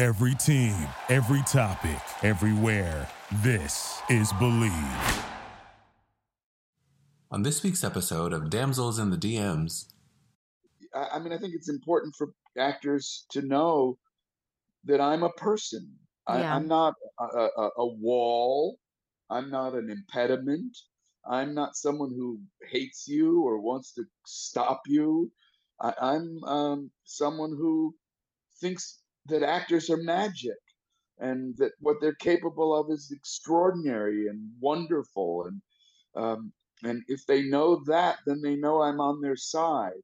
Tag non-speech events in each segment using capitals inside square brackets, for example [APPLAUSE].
Every team, every topic, everywhere. This is Believe. On this week's episode of Damsels in the DMs, I I mean, I think it's important for actors to know that I'm a person. I, Yeah. I'm not a, a, a wall. I'm not an impediment. I'm not someone who hates you or wants to stop you. I, I'm um, someone who thinks that actors are magic and that what they're capable of is extraordinary and wonderful. And um, and if they know that, then they know I'm on their side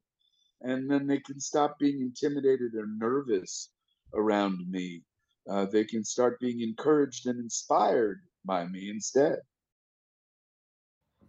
and then they can stop being intimidated or nervous around me. Uh, they can start being encouraged and inspired by me instead.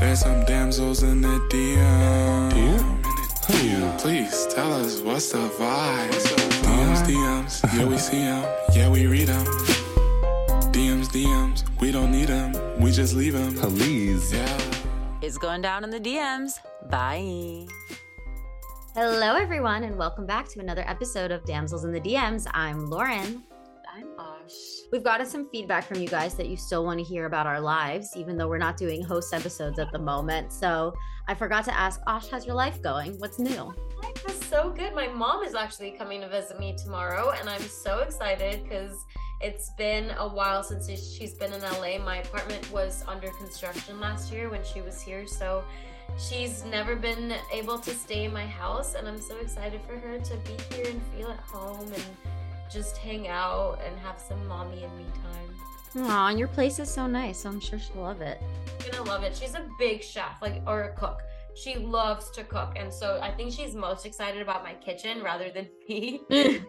There's some damsels in the DMs. DM. Please tell us what's the vibe. DMs, DMs, yeah we see them, yeah we read them. DMs, DMs, we don't need them, we just leave them. Please. Yeah. It's going down in the DMs. Bye. Hello, everyone, and welcome back to another episode of Damsels in the DMs. I'm Lauren. We've gotten some feedback from you guys that you still want to hear about our lives, even though we're not doing host episodes at the moment. So I forgot to ask, Osh, how's your life going? What's new? Life is so good. My mom is actually coming to visit me tomorrow, and I'm so excited because it's been a while since she's been in LA. My apartment was under construction last year when she was here, so she's never been able to stay in my house, and I'm so excited for her to be here and feel at home and just hang out and have some mommy and me time. Aw, and your place is so nice, so I'm sure she'll love it. She's gonna love it. She's a big chef, like or a cook. She loves to cook, and so I think she's most excited about my kitchen rather than [LAUGHS] me. [LAUGHS]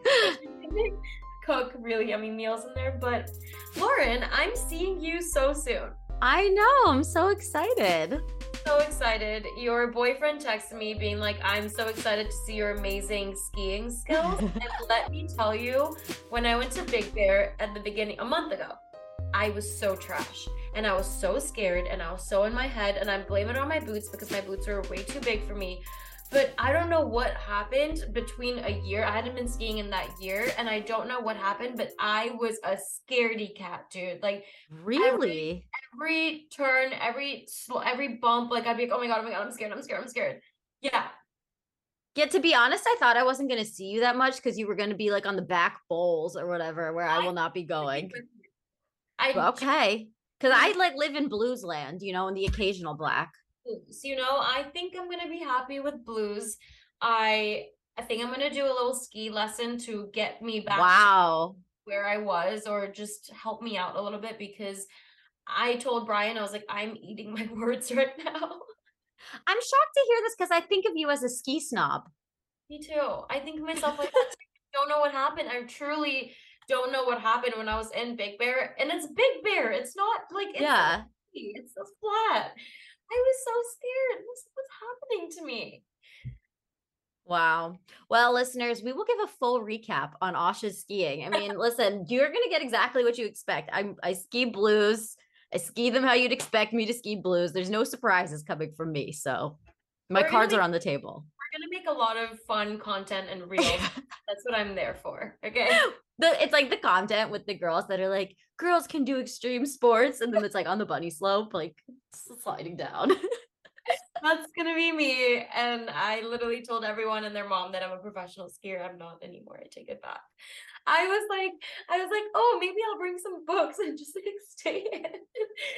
Cook really yummy meals in there. But Lauren, I'm seeing you so soon. I know, I'm so excited. So excited. Your boyfriend texted me being like, I'm so excited to see your amazing skiing skills. [LAUGHS] and let me tell you, when I went to Big Bear at the beginning, a month ago, I was so trash and I was so scared and I was so in my head. And I'm blaming it on my boots because my boots were way too big for me. But I don't know what happened between a year. I hadn't been skiing in that year and I don't know what happened, but I was a scaredy cat, dude. Like, Really? every turn, every every bump, like I'd be like, oh my god, oh my god, I'm scared, I'm scared, I'm scared. Yeah, Yeah, to be honest, I thought I wasn't going to see you that much because you were going to be like on the back bowls or whatever, where I will not be going. I okay. Because I like live in Blues land, you know, in the occasional black. Blues. You know, I think I'm gonna be happy with blues. I I think I'm gonna do a little ski lesson to get me back Wow. where I was, or just help me out a little bit because I told Brian I was like, I'm eating my [LAUGHS] words right now. I'm shocked to hear this because I think of you as a ski snob. Me too. I think of myself like. I don't know what happened. I truly don't know what happened when I was in Big Bear, and it's Big Bear. It's not like it's Yeah. it's so flat. I was so scared. What's what's happening to me? Wow. Well, listeners, we will give a full recap on Asha's skiing. I mean, listen, you're going to get exactly what you expect. I I ski blues. I ski them how you'd expect me to ski blues. There's no surprises coming from me. So my We're cards are on the table. We're gonna make a lot of fun content and reels. [LAUGHS] That's what I'm there for. Okay. The, it's like the content with the girls that are like, girls can do extreme sports. And then it's like on the bunny slope, like sliding down. [LAUGHS] That's gonna be me. And I literally told everyone and their mom that I'm a professional skier. I'm not anymore. I take it back. I was like, I was like, oh, maybe I'll bring some books and just like [LAUGHS] stay in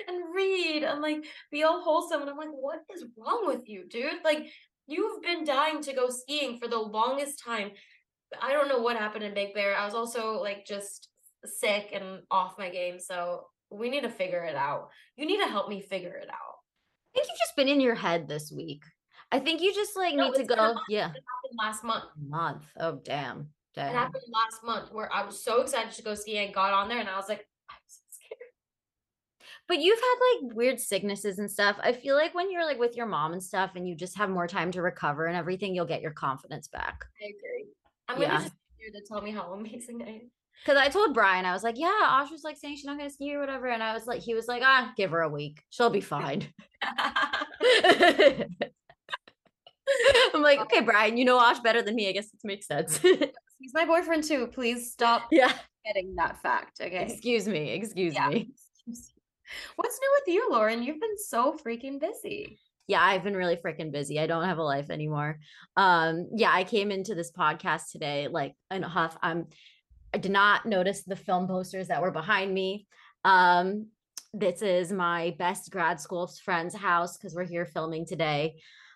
and read and like be all wholesome. And I'm like, what is wrong with you, dude? Like, you've been dying to go skiing for the longest time. I don't know what happened in Big Bear. I was also like just sick and off my game. So we need to figure it out. You need to help me figure it out. I think you've just been in your head this week. I think you just like No, need to it's been a go. month. Yeah. Happened last month. Month. Oh, damn. It happened last month where I was so excited to go ski. I got on there and I was like, I'm so scared. But you've had like weird sicknesses and stuff. I feel like when you're like with your mom and stuff and you just have more time to recover and everything, you'll get your confidence back. I agree. I'm Yeah. gonna just here to tell me how amazing I am. Cause I told Brian, I was like, yeah, Ash was like saying she's not gonna ski or whatever. And I was like, he was like, ah, give her a week. She'll be fine. [LAUGHS] [LAUGHS] I'm like, okay, Brian, you know Ash better than me. I guess it makes sense. [LAUGHS] He's my boyfriend too. Please stop yeah. getting that fact. Okay. Excuse me. Excuse Yeah. me. What's new with you, Lauren? You've been so freaking busy. Yeah, I've been really freaking busy. I don't have a life anymore. Um, yeah, I came into this podcast today like in a huff. I'm I did not notice the film posters that were behind me. Um, this is my best grad school friend's house because we're here filming today.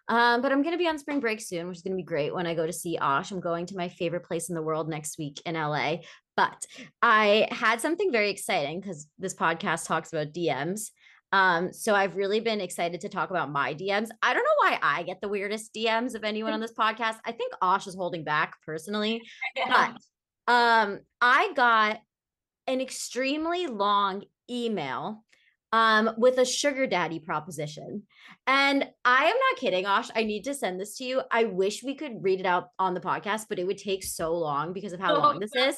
Um, but I'm gonna be on spring break soon, which is gonna be great when I go to see Osh. I'm going to my favorite place in the world next week in LA. But I had something very exciting because this podcast talks about DMs. Um, so I've really been excited to talk about my DMs. I don't know why I get the weirdest DMs of anyone on this podcast. I think Osh is holding back personally, [LAUGHS] but um, I got an extremely long email um with a sugar daddy proposition. And I am not kidding, Osh. I need to send this to you. I wish we could read it out on the podcast, but it would take so long because of how Oh, long this is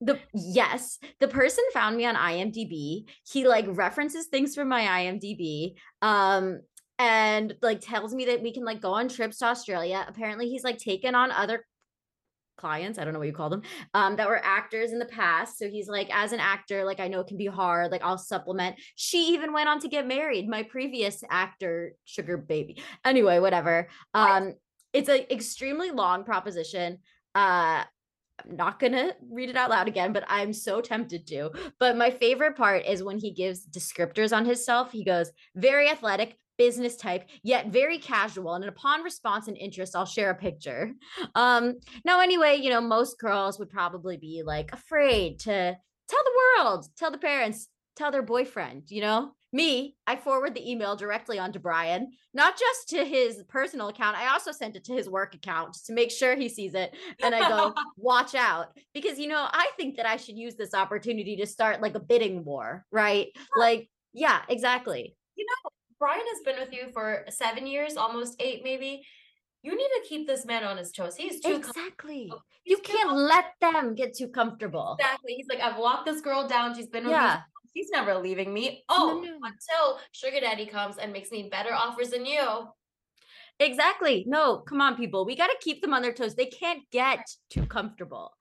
the yes the person found me on imdb he like references things from my imdb um and like tells me that we can like go on trips to australia apparently he's like taken on other clients i don't know what you call them um that were actors in the past. So he's like as an actor like i know it can be hard like i'll supplement. She even went on to get married my previous actor sugar baby. Anyway whatever. Um it's an extremely long proposition. Uh I'm not gonna read it out loud again, but I'm so tempted to. But my favorite part is when he gives descriptors on himself. He goes, very athletic, business type, yet very casual. And upon response and interest, I'll share a picture. Um, now, anyway, you know, most girls would probably be like afraid to tell the world, tell the parents, tell their boyfriend, you know? Me, I forward the email directly onto Brian, not just to his personal account. I also sent it to his work account to make sure he sees it. And I go, [LAUGHS] watch out. Because, you know, I think that I should use this opportunity to start like a bidding war, right? Like, yeah, exactly. You know, Brian has been with you for seven years, almost eight, maybe. You need to keep this man on his toes. He's too com- Exactly. He's You can't com- let them get too comfortable. Exactly. He's like, I've locked this girl down. She's been with me. Yeah. She's never leaving me. Oh, no. until Sugar Daddy comes and makes me better offers than you. Exactly. No, come on, people. We got to keep them on their toes. They can't get too comfortable.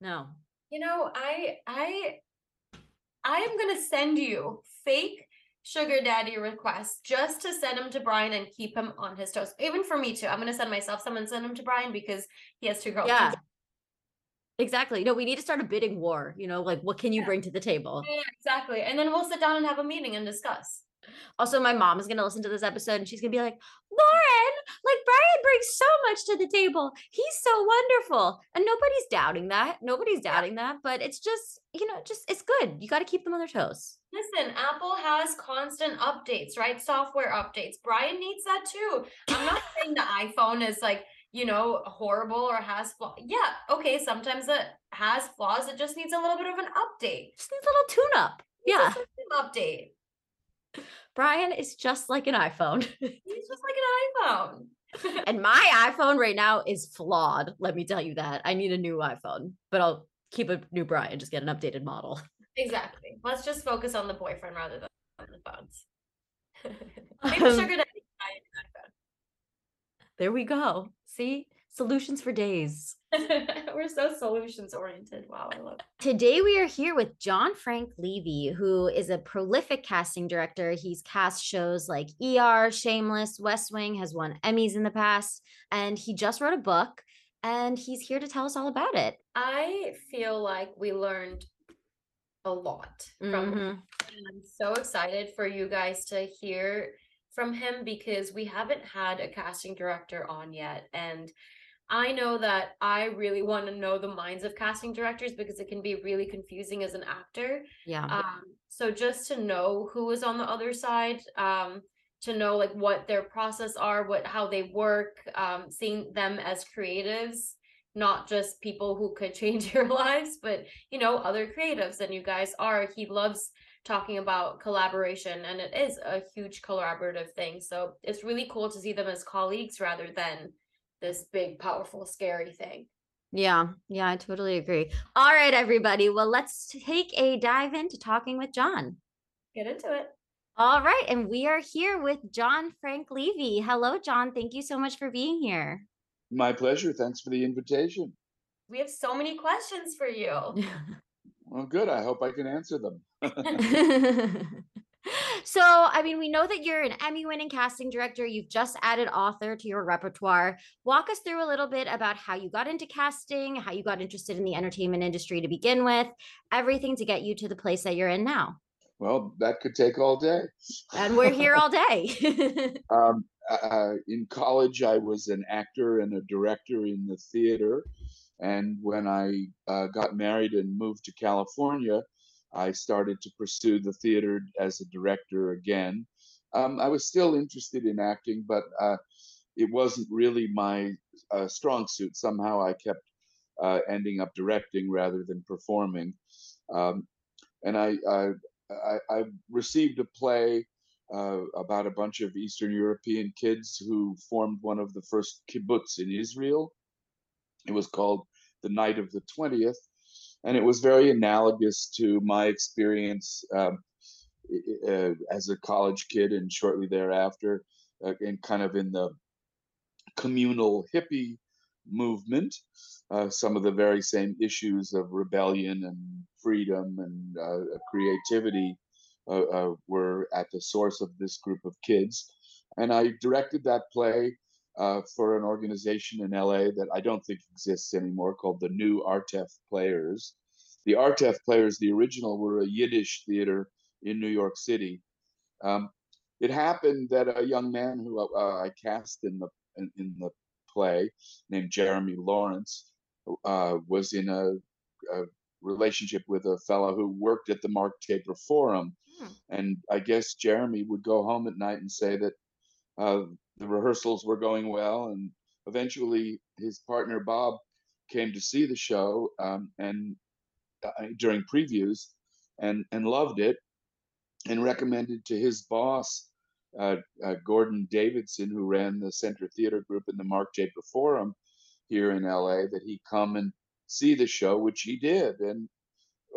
No. You know, I I I am gonna send you fake sugar daddy requests just to send him to Brian and keep him on his toes. Even for me too. I'm gonna send myself some and send him to Brian because he has two girls. Yeah. Exactly. No, we need to start a bidding war. You know, like what can you bring to the table? Yeah, exactly. And then we'll sit down and have a meeting and discuss. Also, my mom is going to listen to this episode and she's going to be like, Lauren, like Brian brings so much to the table. He's so wonderful. And nobody's doubting that. Nobody's doubting that. But it's just, you know, just, it's good. You got to keep them on their toes. Listen, Apple has constant updates, right? Software updates. Brian needs that too. I'm not [LAUGHS] saying the iPhone is like, you know, horrible or has flaws. Yeah, okay, sometimes it has flaws. It just needs a little bit of an update. Just needs a little tune up. Yeah. update. Brian is just like an iPhone. [LAUGHS] He's just like an iPhone. [LAUGHS] and my iPhone right now is flawed. Let me tell you that. I need a new iPhone, but I'll keep a new Brian, just get an updated model. Exactly. Let's just focus on the boyfriend rather than the phones. [LAUGHS] Maybe um, sugar daddy. There we go. See? Solutions for days. [LAUGHS] We're so solutions oriented. Wow, I love it. Today we are here with John Frank Levey, who is a prolific casting director. He's cast shows like ER, Shameless, West Wing, has won Emmys in the past, and he just wrote a book and he's here to tell us all about it. I feel like we learned a lot from mm-hmm. him. I'm so excited for you guys to hear from him because we haven't had a casting director on yet and I know that I really want to know the minds of casting directors because it can be really confusing as an actor. Yeah. Um, so just to know who is on the other side, um, to know like what their process are, what how they work, um, seeing them as creatives, not just people who could [LAUGHS] change your lives, but you know other creatives. And you guys are. He loves talking about collaboration, and it is a huge collaborative thing. So it's really cool to see them as colleagues rather than this big, powerful, scary thing. Yeah, yeah, I totally agree. All right, everybody. Well, let's take a dive into talking with John. Get into it. All right. And we are here with John Frank Levey. Hello, John. Thank you so much for being here. My pleasure. Thanks for the invitation. We have so many questions for you. [LAUGHS] well, good. I hope I can answer them. [LAUGHS] so, I mean, we know that you're an Emmy winning casting director. You've just added author to your repertoire. Walk us through a little bit about how you got into casting, how you got interested in the entertainment industry to begin with, everything to get you to the place that you're in now. Well, that could take all day. And we're here all [LAUGHS] day. um, uh, in college, I was an actor and a director in the theater. And when I uh, got married and moved to California, I started to pursue the theater as a director again. Um, I was still interested in acting, but uh, it wasn't really my uh, strong suit. Somehow I kept uh, ending up directing rather than performing. Um, and I, I, I, received a play uh, about a bunch of Eastern European kids who formed one of the first kibbutz in Israel. It was called The Night of the 20th and it was very analogous to my experience um, uh, as a college kid and shortly thereafter, uh, and kind of in the communal hippie movement. Uh, some of the very same issues of rebellion and freedom and uh, creativity uh, uh, were at the source of this group of kids. And I directed that play uh, for an organization in LA that I don't think exists anymore called the New Artef Players. The Artef Players, the original, were a Yiddish theater in New York City. Um, it happened that a young man who uh, I cast in the in, in, the play, named Jeremy Lawrence, uh, was in a, a, relationship with a fellow who worked at the Mark Taper Forum, hmm. and I guess Jeremy would go home at night and say that uh, the rehearsals were going well, and eventually his partner Bob came to see the show um, and uh, during previews and and loved it and recommended to his boss uh, uh, Gordon Davidson, who ran the Center Theater Group in the Mark Taper Forum here in LA, that he come and see the show, which he did. And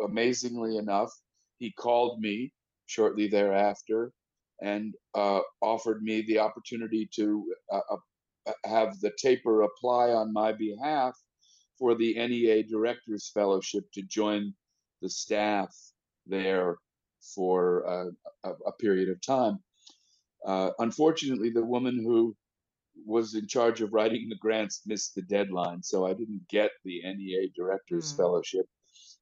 amazingly enough, he called me shortly thereafter and uh, offered me the opportunity to uh, uh, have the taper apply on my behalf for the NEA Directors Fellowship to join the staff there for uh, a, a, period of time. Uh, unfortunately, the woman who was in charge of writing the grants missed the deadline, so I didn't get the NEA Directors mm. Fellowship.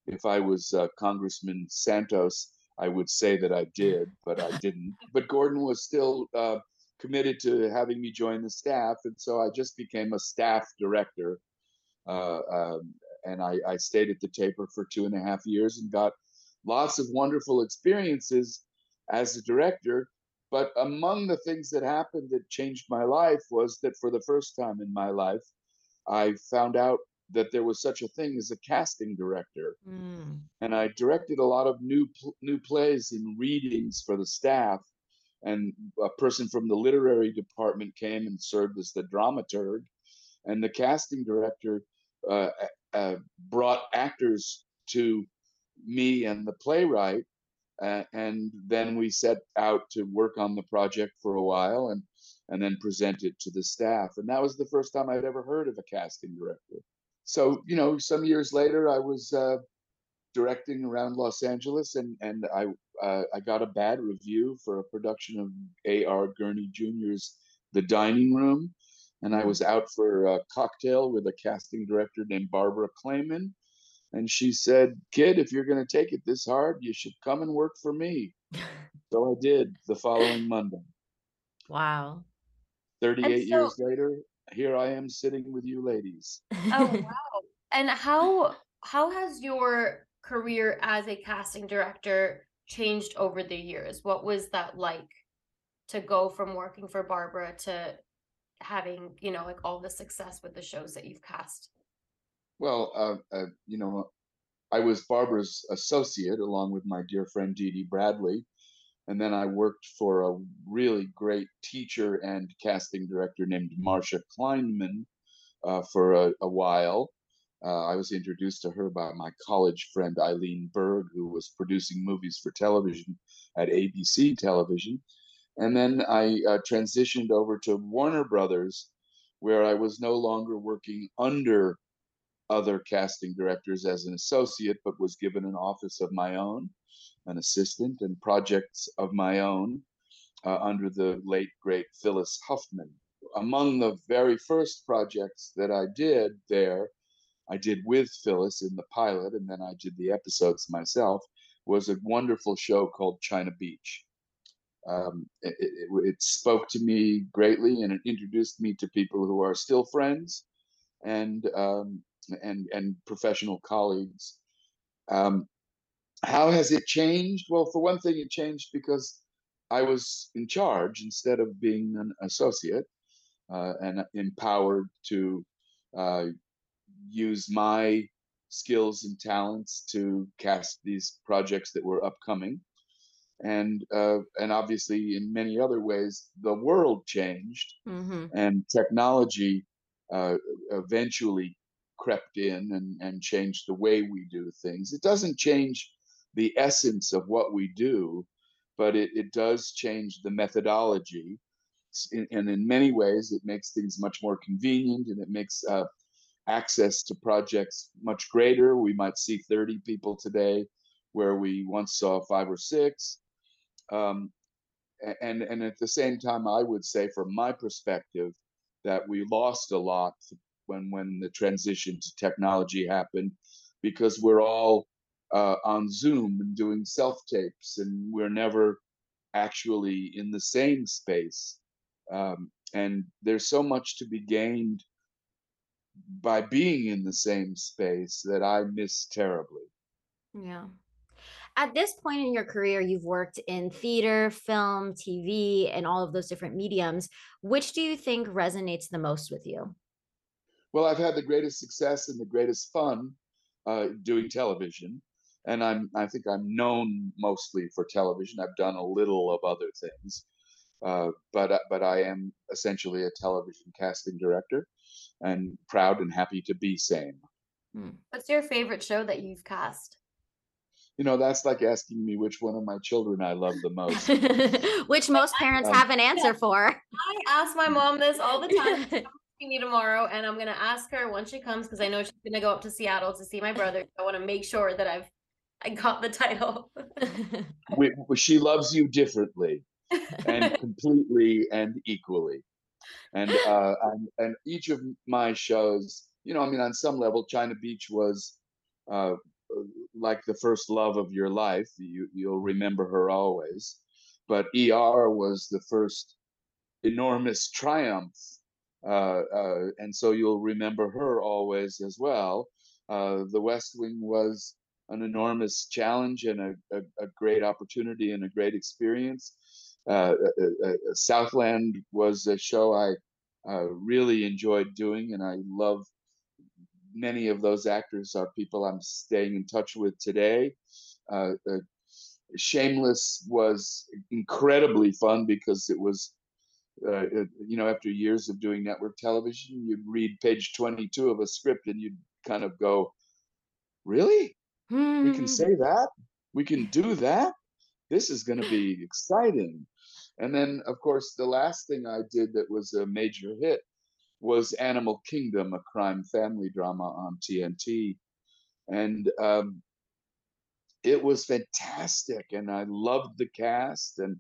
If I was uh, Congressman Santos, I would say that I did, but I [LAUGHS] didn't. But Gordon was still uh, committed to having me join the staff, and so I just became a staff director. Uh, um, and I, I stayed at the taper for two and a half years and got lots of wonderful experiences as a director. But among the things that happened that changed my life was that for the first time in my life, I found out that there was such a thing as a casting director, mm. and I directed a lot of new new plays in readings for the staff. and a person from the literary department came and served as the dramaturg, and the casting director uh, uh, brought actors to me and the playwright, uh, and then we set out to work on the project for a while, and and then present it to the staff. And that was the first time I'd ever heard of a casting director. So you know, some years later, I was uh, directing around Los Angeles, and and I uh, I got a bad review for a production of A.R. Gurney Jr.'s The Dining Room, and I was out for a cocktail with a casting director named Barbara Clayman, and she said, "Kid, if you're going to take it this hard, you should come and work for me." [LAUGHS] so I did the following Monday. Wow. 38 so- years later, here I am sitting with you ladies. Oh [LAUGHS] wow. And how how has your career as a casting director changed over the years? What was that like to go from working for Barbara to having, you know, like all the success with the shows that you've cast? Well, uh, uh, you know, I was Barbara's associate along with my dear friend Dee Dee Bradley. And then I worked for a really great teacher and casting director named Marcia Kleinman uh, for a, a while. Uh, I was introduced to her by my college friend Eileen Berg, who was producing movies for television at ABC Television. And then I uh, transitioned over to Warner Brothers, where I was no longer working under other casting directors as an associate, but was given an office of my own, an assistant, and projects of my own uh, under the late, great Phyllis Huffman. Among the very first projects that I did there, I did with Phyllis in the pilot, and then I did the episodes myself, was a wonderful show called China Beach. Um, it, it, it spoke to me greatly, and it introduced me to people who are still friends, and um, and and professional colleagues. Um, how has it changed? Well, for one thing, it changed because I was in charge instead of being an associate, uh, and empowered to uh, use my skills and talents to cast these projects that were upcoming. And uh, and obviously, in many other ways, the world changed, Mm-hmm. and technology uh, eventually crept in and, and changed the way we do things. It doesn't change the essence of what we do, but it, it does change the methodology. In- And in many ways, it makes things much more convenient and it makes uh, access to projects much greater. We might see 30 people today where we once saw five or six. Um, and, and at the same time, I would say, from my perspective, that we lost a lot when when the transition to technology happened because we're all uh, on Zoom and doing self tapes, and we're never actually in the same space. Um, and there's so much to be gained by being in the same space that I miss terribly. Yeah. At this point in your career, you've worked in theater, film, TV, and all of those different mediums. Which do you think resonates the most with you? Well, I've had the greatest success and the greatest fun uh, doing television, and I'm I think I'm known mostly for television. I've done a little of other things, uh, but I- but I am essentially a television casting director, and proud and happy to be same. What's your favorite show that you've cast? You know, that's like asking me which one of my children I love the most. [LAUGHS] Which most parents Um, have an answer for. I ask my mom this all the time. [LAUGHS] She's me tomorrow, and I'm gonna ask her when she comes because I know she's gonna go up to Seattle to see my brother. I want to make sure that I've I got the title. [LAUGHS] we, we- she loves you differently and [LAUGHS] completely and equally. And uh and, and each of my shows you know i mean on some level China Beach was uh like the first love of your life. You you'll remember her always. But er was the first enormous triumph uh, uh and so you'll remember her always as well. Uh the west wing was an enormous challenge and a, a, a great opportunity and a great experience. Uh, uh, uh, uh, Southland was a show I uh, really enjoyed doing, and I love many of those actors are people I'm staying in touch with today. Uh, Shameless was incredibly fun because it was, it, you know, after years of doing network television, you'd read page 22 of a script and you'd kind of go, really? We can say that? We can do that? This is going to be exciting. And then, of course, the last thing I did that was a major hit was Animal Kingdom, a crime family drama on TNT. And um, it was fantastic. And I loved the cast and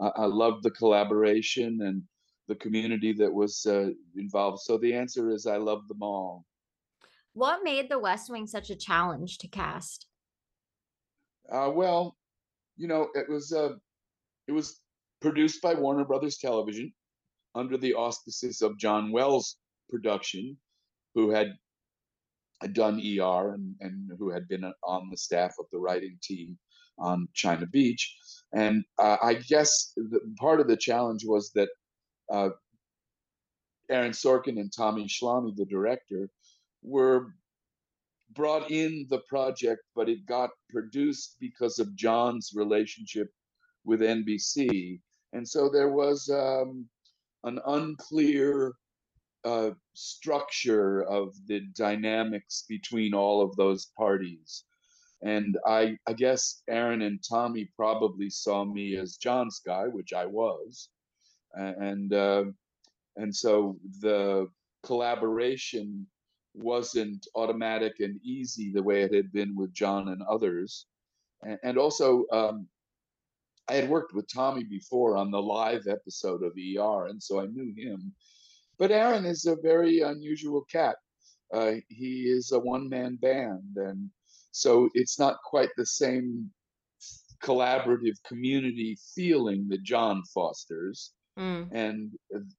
I, I loved the collaboration and the community that was uh, involved. So the answer is I love them all. What made The West Wing such a challenge to cast? Uh, well, you know, it was uh, it was produced by Warner Brothers Television under the auspices of John Wells Production, who had, done ER and, and who had been on the staff of the writing team on China Beach. And uh, I guess the, part of the challenge was that uh, Aaron Sorkin and Tommy Schlamme, the director, were brought in the project, but it got produced because of John's relationship with NBC. And so there was um, an unclear uh, structure of the dynamics between all of those parties. And I, I guess Aaron and Tommy probably saw me as John's guy, which I was, and uh, and so the collaboration wasn't automatic and easy the way it had been with John and others. And, and also, um, I had worked with Tommy before on the live episode of ER, and so I knew him. But Aaron is a very unusual cat. Uh, he is a one man band, and so it's not quite the same collaborative community feeling that John fosters. Mm. And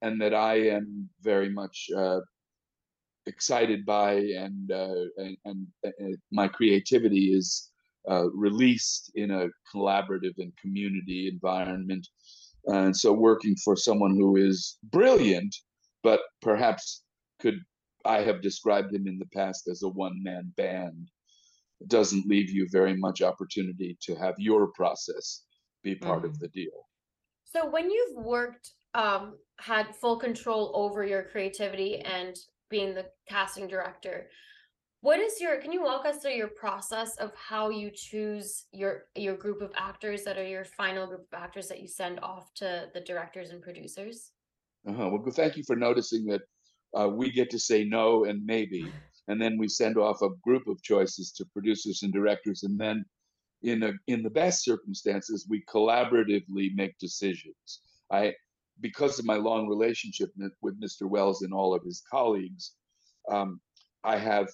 and that I am very much uh, excited by and, uh, and, and, and, uh, my creativity is uh, released in a collaborative and community environment. And so working for someone who is brilliant, but perhaps could I have described him in the past as a one man band doesn't leave you very much opportunity to have your process be part mm-hmm. of the deal. So when you've worked um, had full control over your creativity and being the casting director. What is your can you walk us through your process of how you choose your your group of actors that are your final group of actors that you send off to the directors and producers? Uh-huh. well thank you for noticing that uh, we get to say no and maybe and then we send off a group of choices to producers and directors and then in a in the best circumstances we collaboratively make decisions. I because of my long relationship with Mr. Wells and all of his colleagues, um, I have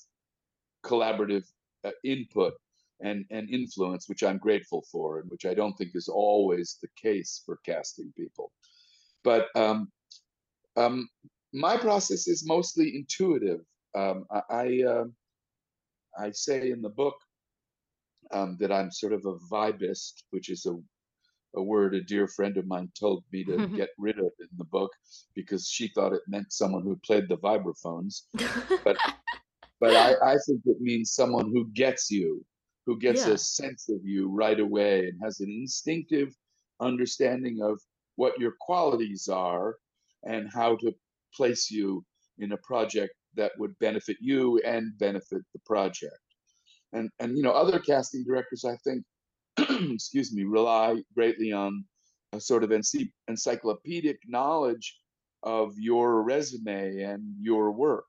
collaborative uh, input and, and influence, which I'm grateful for, and which I don't think is always the case for casting people. But um, um, my process is mostly intuitive. Um, I I, uh, I, say in the book um, that I'm sort of a vibist, which is a a word a dear friend of mine told me to mm-hmm. get rid of in the book because she thought it meant someone who played the vibraphones. but but I, I think it means someone who gets you, who gets yeah. a sense of you right away and has an instinctive understanding of what your qualities are and how to place you in a project that would benefit you and benefit the project. And and you know, other casting directors I think [CLEARS THROAT] excuse me, rely greatly on a sort of encyclopedic knowledge of your resume and your work.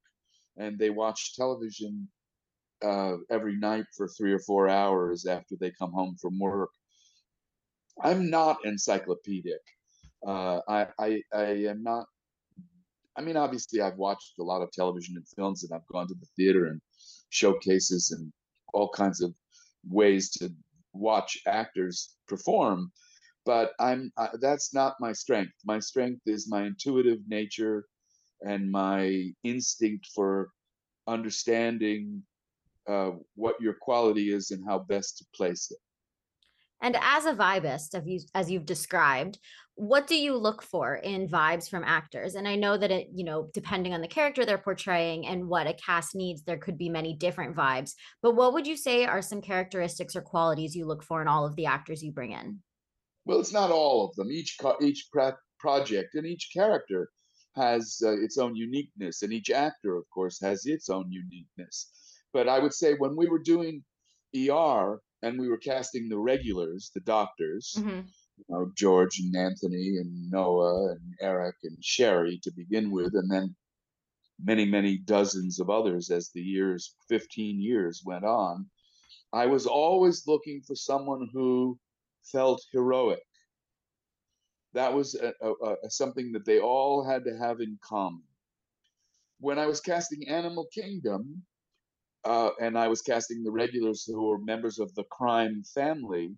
And they watch television uh, every night for three or four hours after they come home from work. I'm not encyclopedic. Uh, I, I, I am not. I mean, obviously, I've watched a lot of television and films, and I've gone to the theater and showcases and all kinds of ways to watch actors perform but i'm uh, that's not my strength. My strength is my intuitive nature and my instinct for understanding uh, what your quality is and how best to place it And as a vibist, you, as you've described, what do you look for in vibes from actors? And I know that it, you know, depending on the character they're portraying and what a cast needs, there could be many different vibes. But what would you say are some characteristics or qualities you look for in all of the actors you bring in? Well, it's not all of them. Each each project and each character has uh, its own uniqueness, and each actor, of course, has its own uniqueness. But I would say when we were doing ER and we were casting the regulars, the doctors, mm-hmm. you know, George and Anthony and Noah and Eric and Sherry to begin with, and then many, many dozens of others as the years, 15 years went on. I was always looking for someone who felt heroic. That was a, a, a, something that they all had to have in common. When I was casting Animal Kingdom, uh, and I was casting the regulars who were members of the crime family,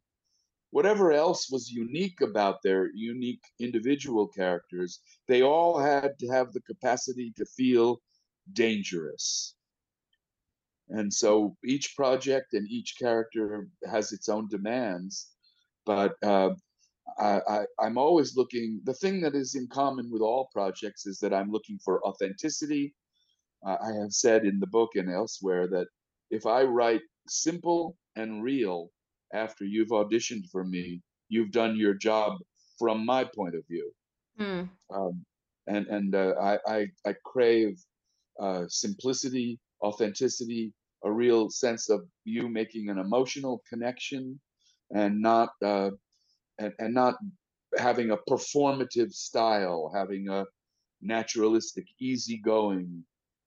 whatever else was unique about their unique individual characters, they all had to have the capacity to feel dangerous. And so each project and each character has its own demands. But uh, I, am always looking, the thing that is in common with all projects is that I'm looking for authenticity. I have said in the book and elsewhere that if I write simple and real after you've auditioned for me, you've done your job from my point of view. Mm. Um, and and uh, I, I, I crave uh, simplicity, authenticity, a real sense of you making an emotional connection and not uh, and, and not having a performative style, having a naturalistic, easygoing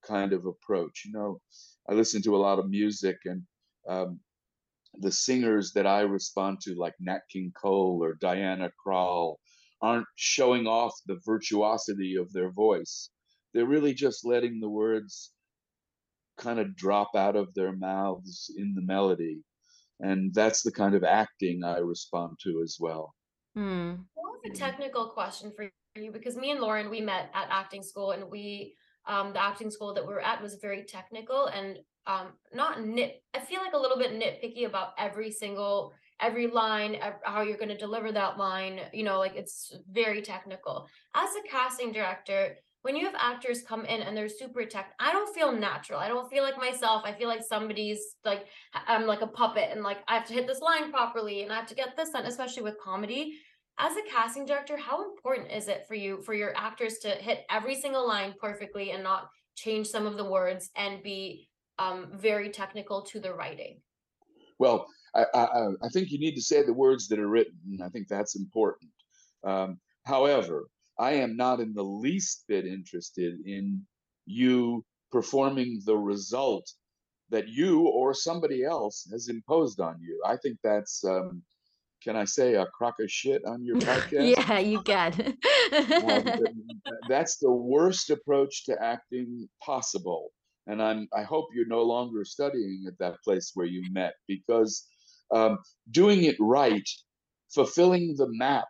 kind of approach. You know, I listen to a lot of music, and um, the singers that I respond to, like Nat King Cole or Diana Krall, aren't showing off the virtuosity of their voice. They're really just letting the words kind of drop out of their mouths in the melody and that's the kind of acting I respond to as well. Hmm. I have a technical question for you because me and Lauren we met at acting school and we um, the acting school that we were at was very technical and um, not nit. I feel like a little bit nitpicky about every single every line, how you're going to deliver that line. You know, like it's very technical. As a casting director, when you have actors come in and they're super tech, I don't feel natural. I don't feel like myself. I feel like somebody's like I'm like a puppet and like I have to hit this line properly and I have to get this done, especially with comedy. As a casting director, how important is it for you for your actors to hit every single line perfectly and not change some of the words and be um, very technical to the writing? Well, I, I, I think you need to say the words that are written. I think that's important. Um, however, I am not in the least bit interested in you performing the result that you or somebody else has imposed on you. I think that's, um, can I say, a crock of shit on your [LAUGHS] podcast? yeah, you can. um, [LAUGHS] that's the worst approach to acting possible. And I'm, I hope you're no longer studying at that place where you met because um, doing it right, fulfilling the map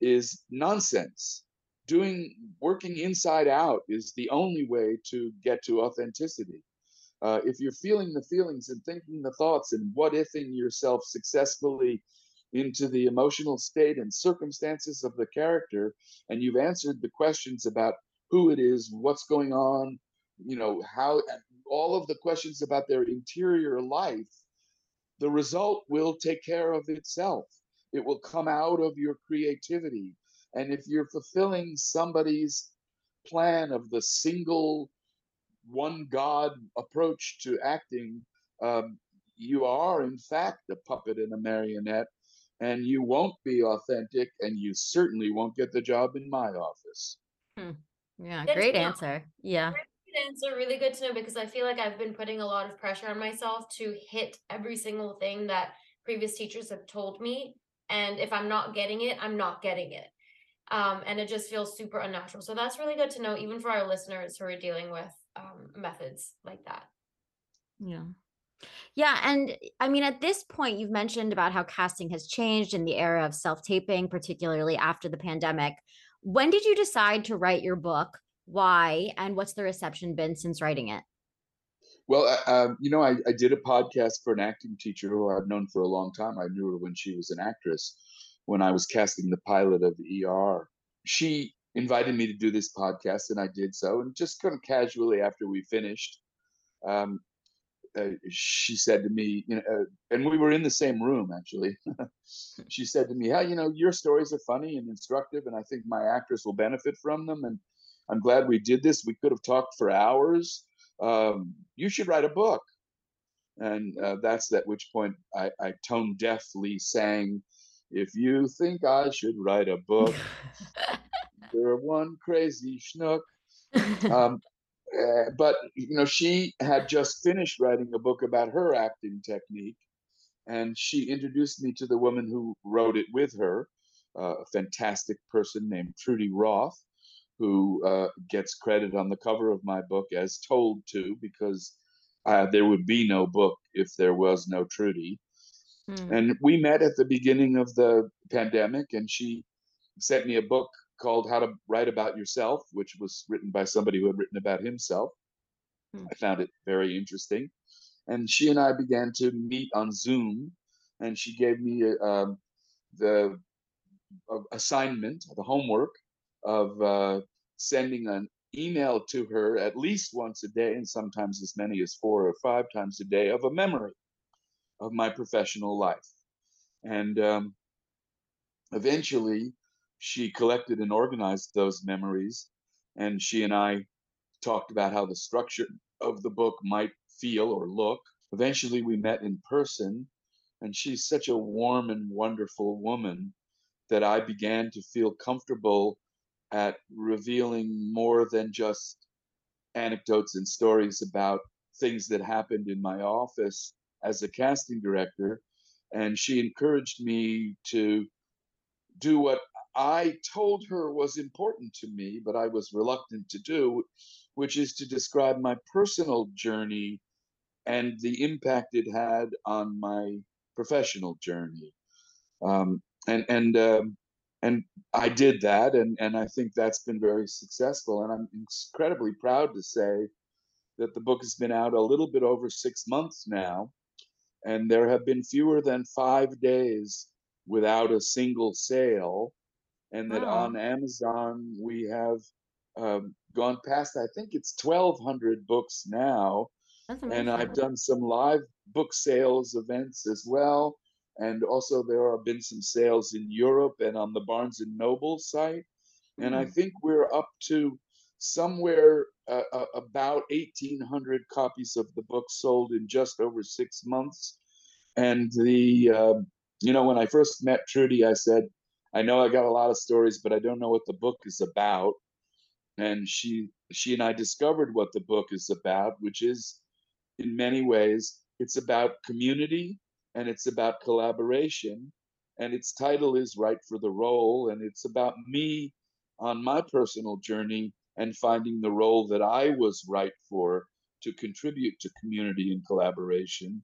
is nonsense doing working inside out is the only way to get to authenticity. Uh, if you're feeling the feelings and thinking the thoughts and what ifing yourself successfully into the emotional state and circumstances of the character, and you've answered the questions about who it is, what's going on, you know, how all of the questions about their interior life, the result will take care of itself. It will come out of your creativity and if you're fulfilling somebody's plan of the single one God approach to acting, um, you are in fact a puppet and a marionette, and you won't be authentic, and you certainly won't get the job in my office. Hmm. Yeah, great answer. Yeah. Great answer, really good to know because I feel like I've been putting a lot of pressure on myself to hit every single thing that previous teachers have told me. And if I'm not getting it, I'm not getting it um, and it just feels super unnatural. So that's really good to know, even for our listeners who are dealing with um, methods like that. Yeah. Yeah. And I mean, at this point, you've mentioned about how casting has changed in the era of self taping, particularly after the pandemic. When did you decide to write your book? Why? And what's the reception been since writing it? Well, um, you know, I, I did a podcast for an acting teacher who I've known for a long time. I knew her when she was an actress, when I was casting the pilot of ER. She invited me to do this podcast, and I did so. And just kind of casually after we finished, um, uh, she said to me, you know, uh, and we were in the same room actually. she said to me, "Hey, you know, your stories are funny and instructive, and I think my actors will benefit from them. And I'm glad we did this. We could have talked for hours. Um, you should write a book." And uh, that's at which point I, I tone deafly sang, "If you think I should write a book, [LAUGHS] you're one crazy schnook." Um, uh, but you know she had just finished writing a book about her acting technique and she introduced me to the woman who wrote it with her uh, a fantastic person named trudy roth who uh, gets credit on the cover of my book as told to because uh, there would be no book if there was no trudy mm. and we met at the beginning of the pandemic and she sent me a book called How to Write About Yourself, which was written by somebody who had written about himself. Hmm. I found it very interesting. And she and I began to meet on Zoom, and she gave me um, the uh, assignment, the homework of uh, sending an email to her at least once a day, and sometimes as many as four or five times a day, of a memory of my professional life. And um, eventually, she collected and organized those memories. And she and I talked about how the structure of the book might feel or look. Eventually, we met in person, and she's such a warm and wonderful woman that I began to feel comfortable at revealing more than just anecdotes and stories about things that happened in my office as a casting director. And she encouraged me to do what I told her was important to me, but I was reluctant to do, which is to describe my personal journey and the impact it had on my professional journey. Um, and and um, and I did that, and and I think that's been very successful. And I'm incredibly proud to say that the book has been out a little bit over six months now, and there have been fewer than five days without a single sale and that wow. on Amazon we have um, gone past. I think it's twelve hundred books now, and I've done some live book sales events as well. And also, there have been some sales in Europe and on the Barnes and Noble site. Mm. And I hmm. think we're up to somewhere uh, uh, about 1,800 copies of the book sold in just over six months. And the, uh, you know, when I first met Trudy, I said, I know I got a lot of stories, but I don't know what the book is about. And she she and I discovered what the book is about, which is in many ways it's about community and it's about collaboration. And its title is Right for the Role. And it's about me on my personal journey and finding the role that I was right for to contribute to community and collaboration,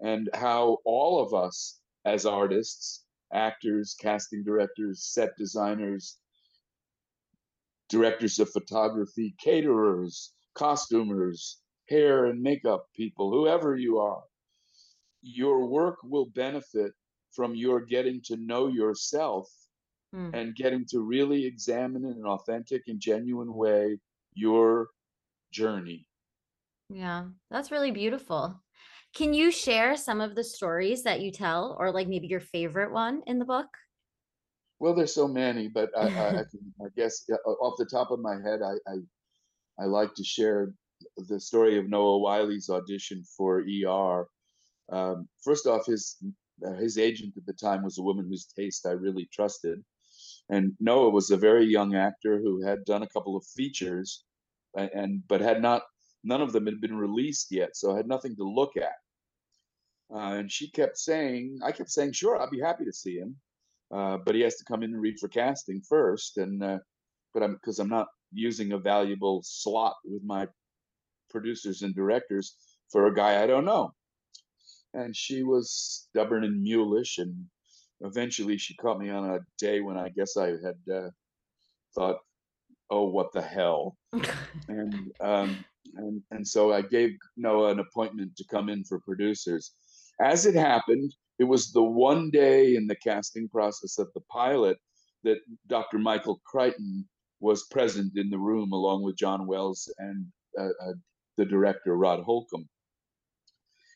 and how all of us as artists actors, casting directors, set designers, directors of photography, caterers, costumers, hair and makeup people, whoever you are. Your work will benefit from your getting to know yourself mm. and getting to really examine in an authentic and genuine way your journey. Yeah, that's really beautiful. Can you share some of the stories that you tell, or like maybe your favorite one in the book? Well, there's so many, but I, I, I, [LAUGHS] can, I guess off the top of my head, I, I, I like to share the story of Noah Wyle's audition for ER. Um, first off, his uh, his agent at the time was a woman whose taste I really trusted, and Noah was a very young actor who had done a couple of features, and, and but had not none of them had been released yet, so I had nothing to look at. Uh, and she kept saying, I kept saying, sure, I'll be happy to see him, uh, but he has to come in and read for casting first. And uh, but I'm because I'm not using a valuable slot with my producers and directors for a guy I don't know. And she was stubborn and mulish, and eventually she caught me on a day when I guess I had uh, thought, "Oh, what the hell!" [LAUGHS] and um, and and so I gave Noah an appointment to come in for producers. As it happened, it was the one day in the casting process of the pilot that Dr. Michael Crichton was present in the room along with John Wells and uh, uh, the director Rod Holcomb.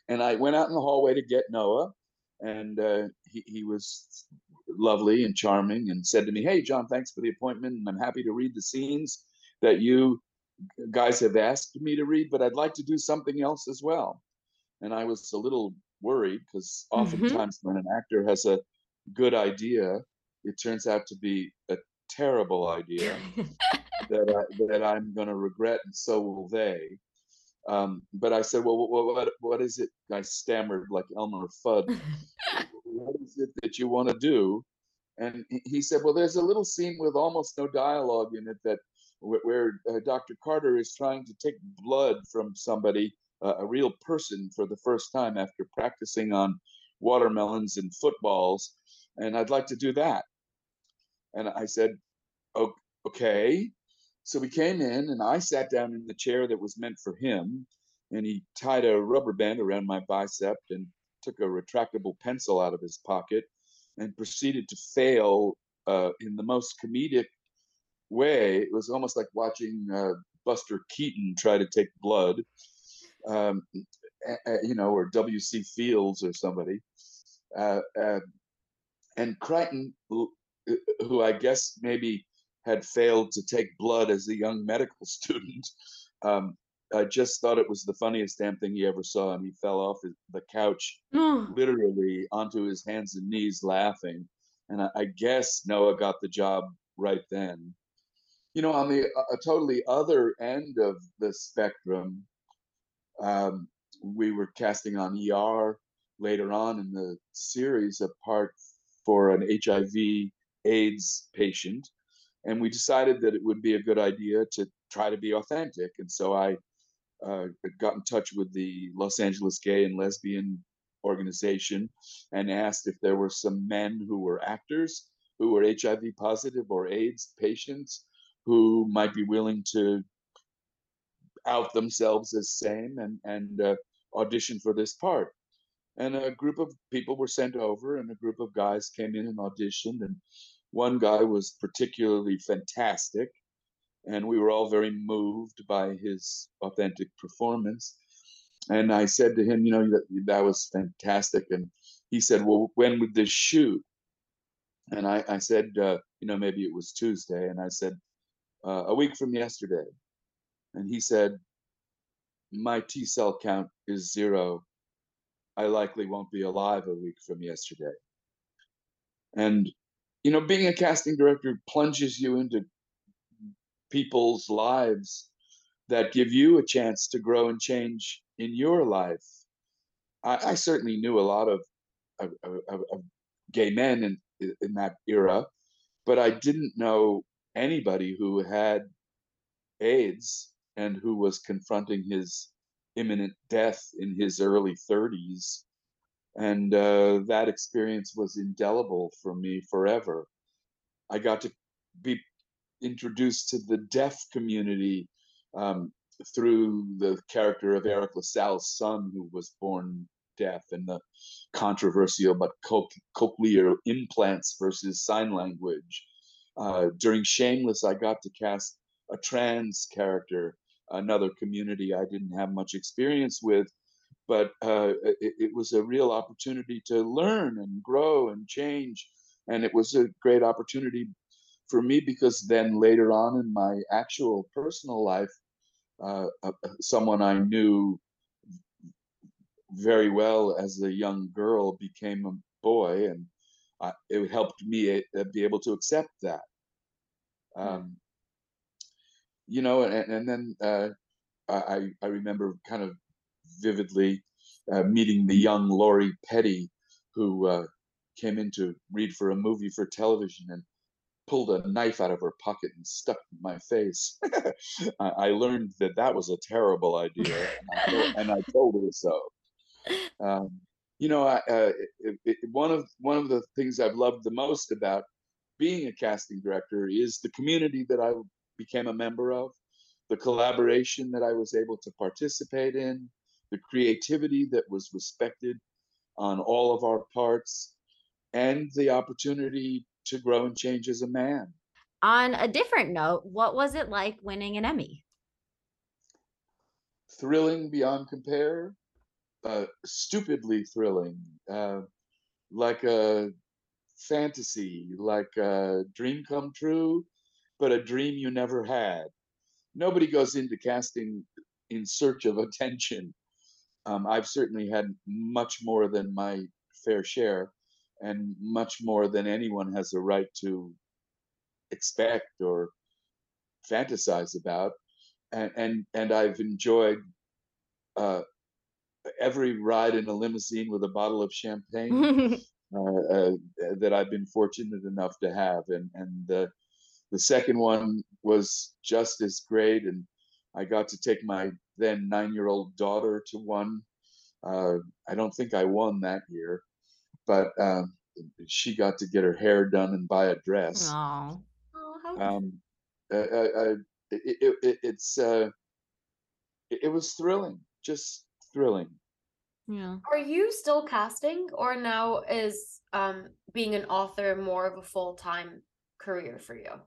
And I went out in the hallway to get Noah, and uh, he, he was lovely and charming and said to me, Hey, John, thanks for the appointment. And I'm happy to read the scenes that you guys have asked me to read, but I'd like to do something else as well. And I was a little worried because mm-hmm. oftentimes mm-hmm. when an actor has a good idea, it turns out to be a terrible idea [LAUGHS] that I, that I'm going to regret, and so will they. Um, but I said, well, what, what, what is it? I stammered like Elmer Fudd. [LAUGHS] what is it that you want to do? And he said, well, there's a little scene with almost no dialogue in it that where, uh, Dr. Carter is trying to take blood from somebody, uh, a real person, for the first time after practicing on watermelons and footballs. And I'd like to do that. And I said, okay. So we came in, and I sat down in the chair that was meant for him, and he tied a rubber band around my bicep and took a retractable pencil out of his pocket and proceeded to fail uh, in the most comedic way. It was almost like watching uh, Buster Keaton try to take blood, um, you know, or W.C. Fields or somebody. Uh, uh, and Crichton, who I guess maybe had failed to take blood as a young medical [LAUGHS] student. Um, I just thought it was the funniest damn thing he ever saw, and he fell off the couch literally onto his hands and knees laughing. And I, I, guess Noah got the job right then. You know, on the a totally other end of the spectrum, um, we were casting on ER later on in the series a part for an HIV AIDS patient and we decided that it would be a good idea to try to be authentic. And so I uh, got in touch with the Los Angeles Gay and Lesbian Organization and asked if there were some men who were actors who were HIV positive or AIDS patients who might be willing to out themselves as same and and uh, audition for this part. And a group of people were sent over, and a group of guys came in and auditioned, and one guy was particularly fantastic, and we were all very moved by his authentic performance. And I said to him, you know, that, that was fantastic. And he said, well, when would this shoot? And I, I said, uh, you know, maybe it was Tuesday. And I said, uh, a week from yesterday. And he said, my T cell count is zero. I likely won't be alive a week from yesterday. And you know, being a casting director plunges you into people's lives that give you a chance to grow and change in your life. I, I certainly knew a lot of, of, of, of gay men in, in that era, but I didn't know anybody who had AIDS and who was confronting his imminent death in his early 30s and uh, that experience was indelible for me forever. I got to be introduced to the deaf community um, through the character of Eric LaSalle's son, who was born deaf, and the controversy about cochlear implants versus sign language. Uh, during Shameless, I got to cast a trans character, another community I didn't have much experience with, but uh, it, it, was a real opportunity to learn and grow and change and it was a great opportunity for me because then later on in my actual personal life uh, someone i knew very well as a young girl became a boy and uh, it helped me uh, be able to accept that um, you know and, and then uh, I, I remember kind of vividly uh, meeting the young Lori Petty, who uh, came in to read for a movie for television and pulled a knife out of her pocket and stuck it in my face. [LAUGHS] I, I, learned that that was a terrible idea, and I told, and I told her so. Um, you know, I, uh, it, it, one of one of the things I've loved the most about being a casting director is the community that I became a member of, the collaboration that I was able to participate in, the creativity that was respected on all of our parts, and the opportunity to grow and change as a man. On a different note, what was it like winning an Emmy? Thrilling beyond compare, stupidly thrilling, uh, like a fantasy, like a dream come true, but a dream you never had. Nobody goes into casting in search of attention. Um, I've certainly had much more than my fair share, and much more than anyone has a right to expect or fantasize about. And and, and I've enjoyed uh, every ride in a limousine with a bottle of champagne [LAUGHS] uh, uh, that I've been fortunate enough to have, and and the the second one was just as great, and I got to take my then nine year old daughter to one. Uh, I don't think I won that year, but um, she got to get her hair done and buy a dress. Oh, Um, uh, uh, uh, it, it, it, it's uh, it, it was thrilling, just thrilling. Yeah. Are you still casting, or now is um being an author more of a full time career for you?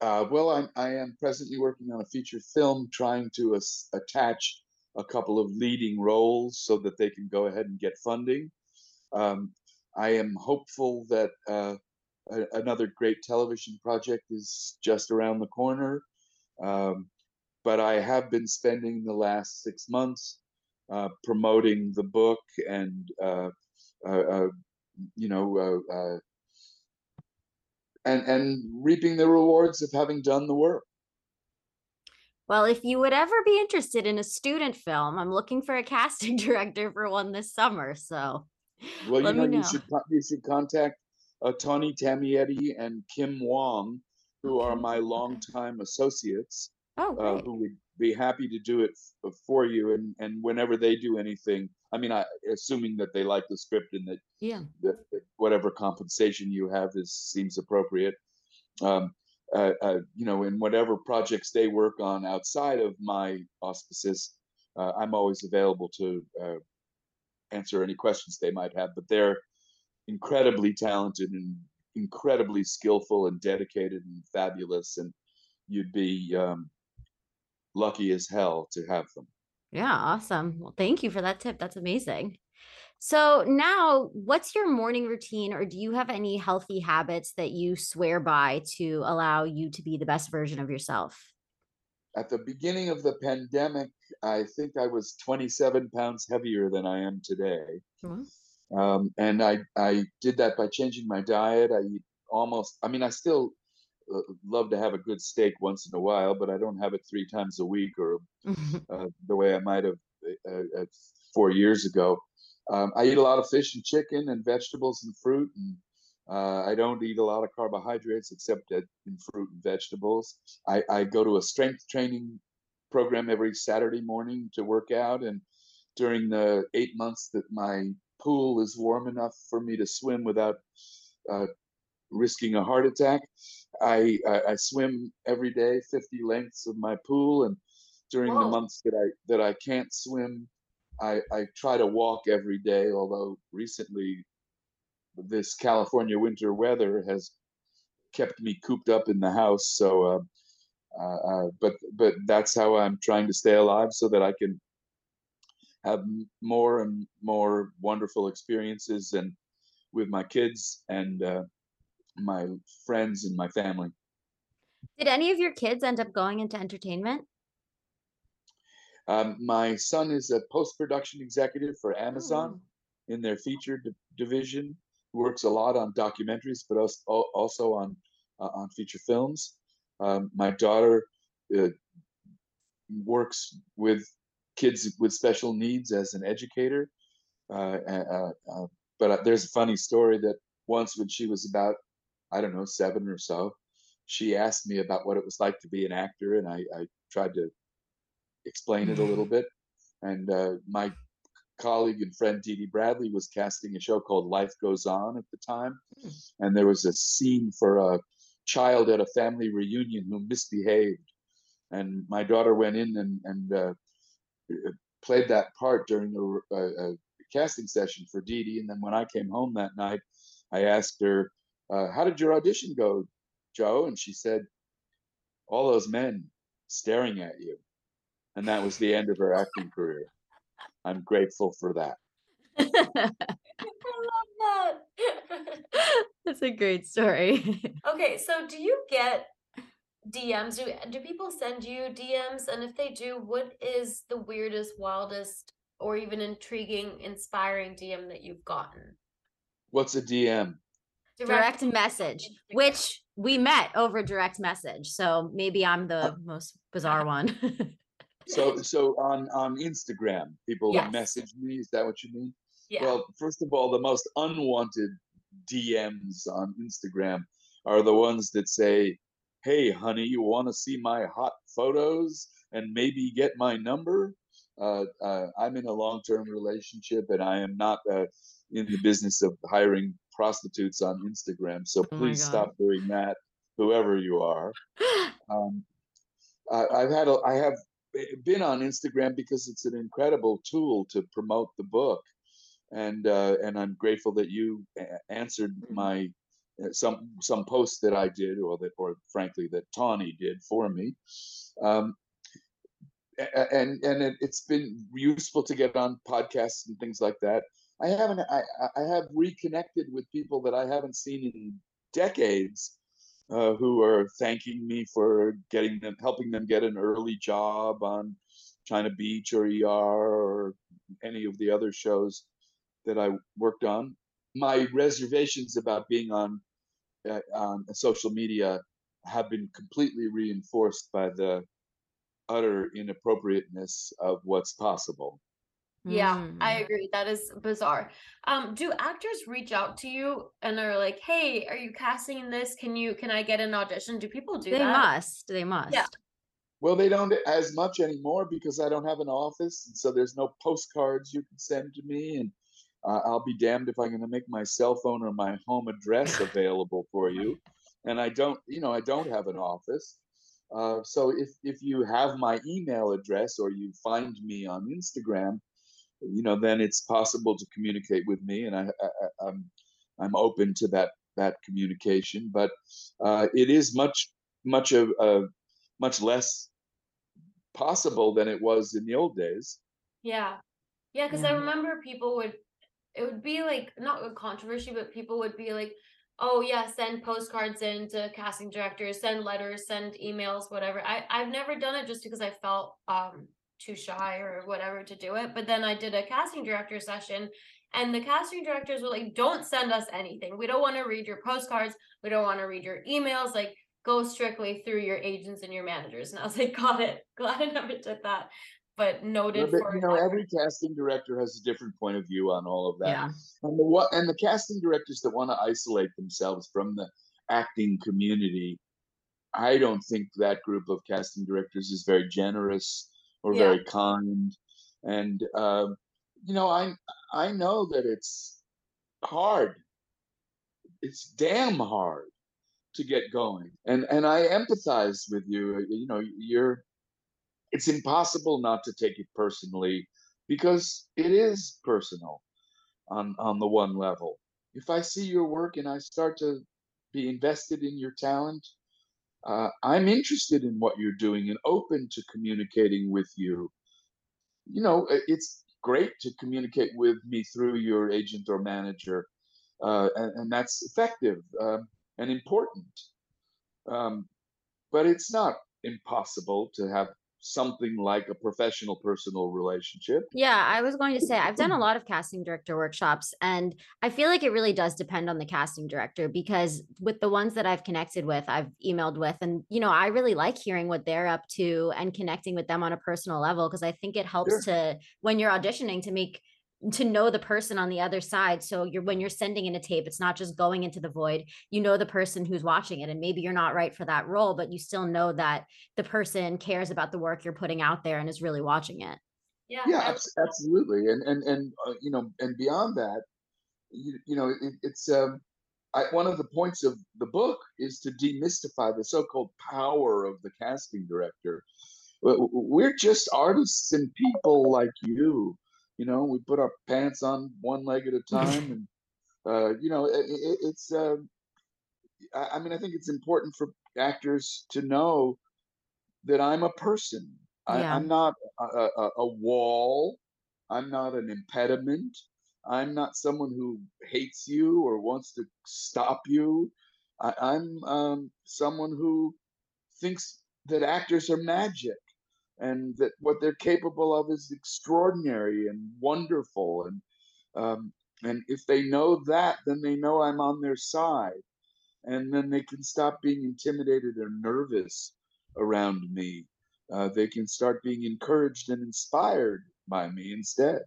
Uh, well, I, I am presently working on a feature film trying to as- attach a couple of leading roles so that they can go ahead and get funding. Um, I am hopeful that uh, a, another great television project is just around the corner. Um, but I have been spending the last six months uh, promoting the book and, uh, uh, uh, you know, uh, uh, and and reaping the rewards of having done the work. Well, if you would ever be interested in a student film, I'm looking for a [LAUGHS] casting director for one this summer. So Well, let you know, me you should you should contact uh, Tony Tamietti and Kim Wong, who are my longtime associates, Oh, uh, who would be happy to do it f- for you. And and whenever they do anything, I mean, I assuming that they like the script and that, Yeah. that that whatever compensation you have is seems appropriate. Um, uh, uh, you know, in whatever projects they work on outside of my auspices, uh, I'm always available to uh, answer any questions they might have. But they're incredibly talented and incredibly skillful and dedicated and fabulous, and you'd be um, lucky as hell to have them. Yeah, awesome. Well, thank you for that tip. That's amazing. So now, what's your morning routine, or do you have any healthy habits that you swear by to allow you to be the best version of yourself? At the beginning of the pandemic, I think I was 27 pounds heavier than I am today. Mhm. um, and I I did that by changing my diet. I eat almost. I mean, I still love to have a good steak once in a while, but I don't have it three times a week or [LAUGHS] uh, the way I might have uh, uh, four years ago. Um, I eat a lot of fish and chicken and vegetables and fruit, and uh, I don't eat a lot of carbohydrates except at, in fruit and vegetables. I, I go to a strength training program every Saturday morning to work out, and during the eight months that my pool is warm enough for me to swim without uh, risking a heart attack. I, I I swim every day, 50 lengths of my pool, and during the months that I that I can't swim, I I try to walk every day. Although recently, this California winter weather has kept me cooped up in the house. So, uh, uh, uh, but but that's how I'm trying to stay alive, so that I can have more and more wonderful experiences and with my kids and uh, my friends and my family. Did any of your kids end up going into entertainment? Um, my son is a post-production executive for Amazon Oh. in their feature di- division. Works a lot on documentaries, but als- al- also on uh, on feature films. Um, my daughter uh, works with kids with special needs as an educator. Uh, uh, uh, uh, but uh, there's a funny story that once when she was about, I don't know, seven or so, she asked me about what it was like to be an actor, and I, I tried to explain it a little bit. And uh, my colleague and friend Dee Dee Bradley was casting a show called Life Goes On at the time, and there was a scene for a child at a family reunion who misbehaved, and my daughter went in and and uh, uh played that part during a, a, a, casting session for Dee Dee. And then when I came home that night, I asked her, uh, "How did your audition go, Joe?" And she said, "All those men staring at you," and that was the end of her acting career. I'm grateful for that. I love that. That's a great story. [LAUGHS] okay, so do you get DMs? Do do people send you DMs? And if they do, what is the weirdest, wildest, or even intriguing, inspiring DM that you've gotten? What's a DM? Direct, direct message, which we met over direct message. So maybe I'm the most bizarre one. [LAUGHS] so so on on Instagram, people yes. message me. Is that what you mean? Yeah. Well, first of all, the most unwanted DMs on Instagram are the ones that say, "Hey, honey, you want to see my hot photos and maybe get my number?" Uh, uh, I'm in a long-term relationship, and I am not uh, in the business of hiring prostitutes on Instagram. So oh please stop doing that, whoever you are. [GASPS] Um, I've had a, I have been on Instagram because it's an incredible tool to promote the book and uh, and I'm grateful that you answered my uh, some some posts that I did, or that, or frankly that Tawny did for me. Um, and and it, has been useful to get on podcasts and things like that. I haven't. I I have reconnected with people that I haven't seen in decades, uh, who are thanking me for getting them, helping them get an early job on China Beach or ER or any of the other shows that I worked on. My reservations about being on uh, on social media have been completely reinforced by the utter inappropriateness of what's possible. Yeah, mm. I agree. That is bizarre. Um, do actors reach out to you and are like, "Hey, are you casting this? Can you can I get an audition?" Do people do they that? They must. They must. Yeah. Well, they don't as much anymore because I don't have an office, and so there's no postcards you can send to me, and uh, I'll be damned if I'm going to make my cell phone or my home address [LAUGHS] available for you. And I don't, you know, I don't have an office. Uh, so if if you have my email address or you find me on Instagram, you know, then it's possible to communicate with me, and I, I I'm I'm open to that that communication. But uh, it is much much of uh, much less possible than it was in the old days. Yeah, yeah, because I remember people would it would be like not a controversy, but people would be like, "Oh yeah, send postcards in to casting directors, send letters, send emails, whatever." I I've never done it just because I felt um too shy or whatever to do it. But then I did a casting director session and the casting directors were like, don't send us anything. We don't want to read your postcards. We don't want to read your emails. Like, go strictly through your agents and your managers. And I was like, got it. [LAUGHS] Glad I never did that but noted but, for you know every casting director has a different point of view on all of that yeah. and the what and the casting directors that want to isolate themselves from the acting community i don't think that group of casting directors is very generous or yeah. very kind. And uh, you know i i know that it's hard. It's damn hard to get going. And and i empathize with you. You know you're it's impossible not to take it personally because it is personal on on the one level. If i see your work and i start to be invested in your talent uh, i'm interested in what you're doing and open to communicating with you. You know it's great to communicate with me through your agent or manager uh, and, and, that's effective um, and important. Um, but it's not impossible to have something like a professional personal relationship. Yeah, I was going to say I've done a [LAUGHS] lot of casting director workshops and I feel like it really does depend on the casting director because with the ones that I've connected with, I've emailed with and you know, I really like hearing what they're up to and connecting with them on a personal level because I think it helps sure. to when you're auditioning to make to know the person on the other side so you're when you're sending in a tape it's not just going into the void you know the person who's watching it and maybe you're not right for that role but you still know that the person cares about the work you're putting out there and is really watching it yeah yeah absolutely and and and uh, you know and beyond that you, you know it, it's um I, one of the points of the book is to demystify the so-called power of the casting director. We're just artists and people like you. You know, we put our pants on one leg at a [LAUGHS] time, and uh, you know, it, it, it's. Uh, I mean, I think it's important for actors to know that I'm a person. I, Yeah. I'm not a, a, a wall. I'm not an impediment. I'm not someone who hates you or wants to stop you. I, I'm um, someone who thinks that actors are magic and that what they're capable of is extraordinary and wonderful. And um, and if they know that, then they know I'm on their side, and then they can stop being intimidated or nervous around me. Uh, they can start being encouraged and inspired by me instead.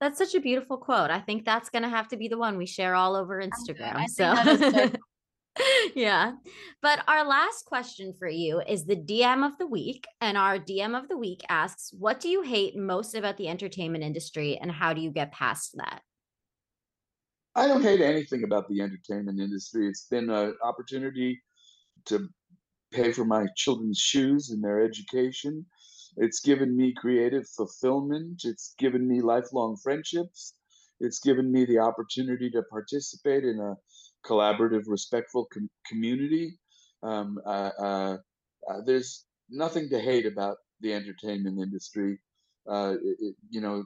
That's such a beautiful quote. I think that's going to have to be the one we share all over Instagram. I think so, that is good. Yeah. But our last question for you is the DM of the week. And our DM of the week asks, What do you hate most about the entertainment industry and how do you get past that? I don't hate anything about the entertainment industry. It's been an opportunity to pay for my children's shoes and their education. It's given me creative fulfillment. It's given me lifelong friendships. It's given me the opportunity to participate in a collaborative, respectful com- community. Um, uh, uh, uh, there's nothing to hate about the entertainment industry. Uh, it, it- you know,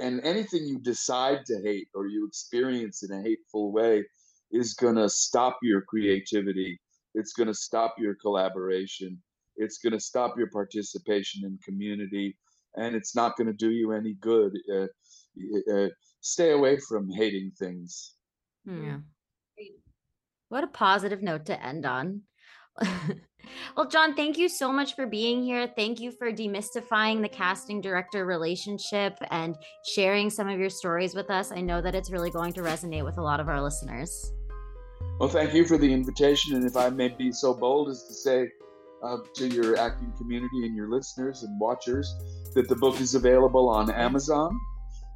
and anything you decide to hate or you experience in a hateful way is going to stop your creativity. It's going to stop your collaboration. It's going to stop your participation in community, and it's not going to do you any good. Uh, uh, stay away from hating things. Yeah. What a positive note to end on. [LAUGHS] well, John, thank you so much for being here. Thank you for demystifying the casting director relationship and sharing some of your stories with us. I know that it's really going to resonate with a lot of our listeners. Well, thank you for the invitation, and if I may be so bold as to say uh, to your acting community and your listeners and watchers that the book is available on Amazon,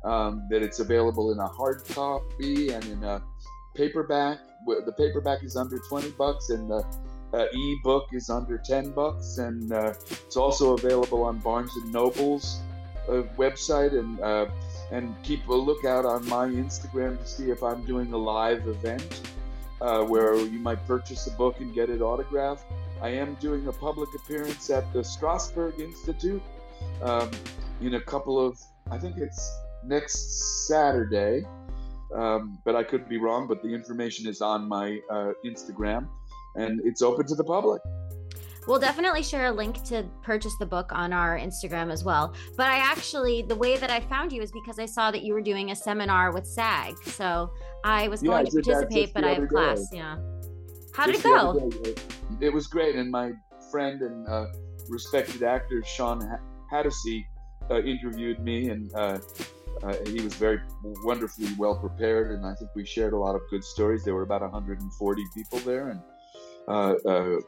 um, that it's available in a hard copy and in a paperback. The paperback is under 20 bucks, and the uh, e-book is under 10 bucks, and uh, it's also available on Barnes and Noble's uh, website, and uh, and keep a lookout on my Instagram to see if I'm doing a live event uh, where you might purchase a book and get it autographed. I am doing a public appearance at the Strasberg Institute um, in a couple of, I think it's next Saturday, um, but I could be wrong. But the information is on my uh, Instagram, and it's open to the public. We'll definitely share a link to purchase the book on our Instagram as well. But I actually, the way that I found you is because I saw that you were doing a seminar with SAG. So I was Yeah, I going to participate, but I have class. day. Yeah. How did it Just the other go? It was great, and my friend and uh, respected actor Sean Ha- Hatosy uh, interviewed me, and uh, uh, he was very wonderfully well prepared. And I think we shared a lot of good stories. There were about 140 people there, and uh, uh,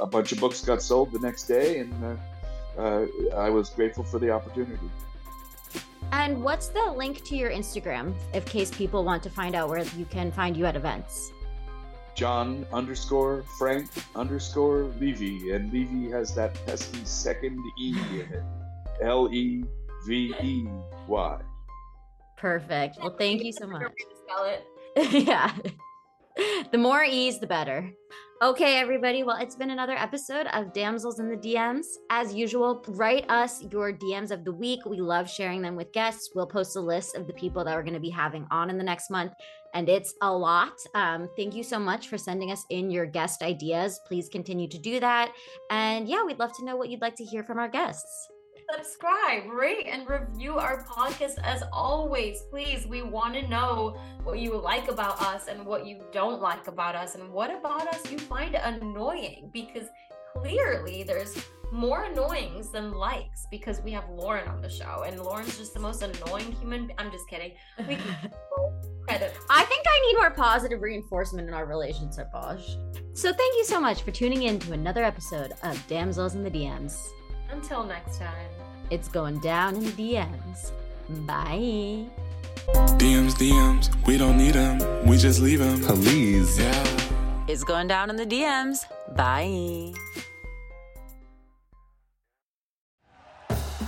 a, bunch of books got sold the next day, and uh, uh, I was grateful for the opportunity. And what's the link to your Instagram in case people want to find out where you can find you at events? John underscore Frank underscore Levey, and Levey has that pesky second E in it. L E V E Y. Perfect. Well, thank you so much. out how to spell it. yeah. [LAUGHS] The more ease, the better. Okay, everybody. Well, it's been another episode of Damsels in the DMs. As usual, write us your DMs of the week. We love sharing them with guests. We'll post a list of the people that we're going to be having on in the next month, and it's a lot. Um, thank you so much for sending us in your guest ideas. Please continue to do that. And yeah, we'd love to know what you'd like to hear from our guests. Subscribe, rate, and review our podcast as always. Please, we want to know what you like about us and what you don't like about us, and what about us you find annoying because clearly there's more annoyings than likes because we have Lauren on the show, and Lauren's just the most annoying human. I'm just kidding. We can [LAUGHS] credit. I think I need more positive reinforcement in our relationship, Bosh. So thank you so much for tuning in to another episode of Damsels in the DMs. Until next time. It's going down in the DMs. Bye. DMs, DMs, we don't need them, we just leave them. Please. Yeah. It's going down in the DMs. Bye.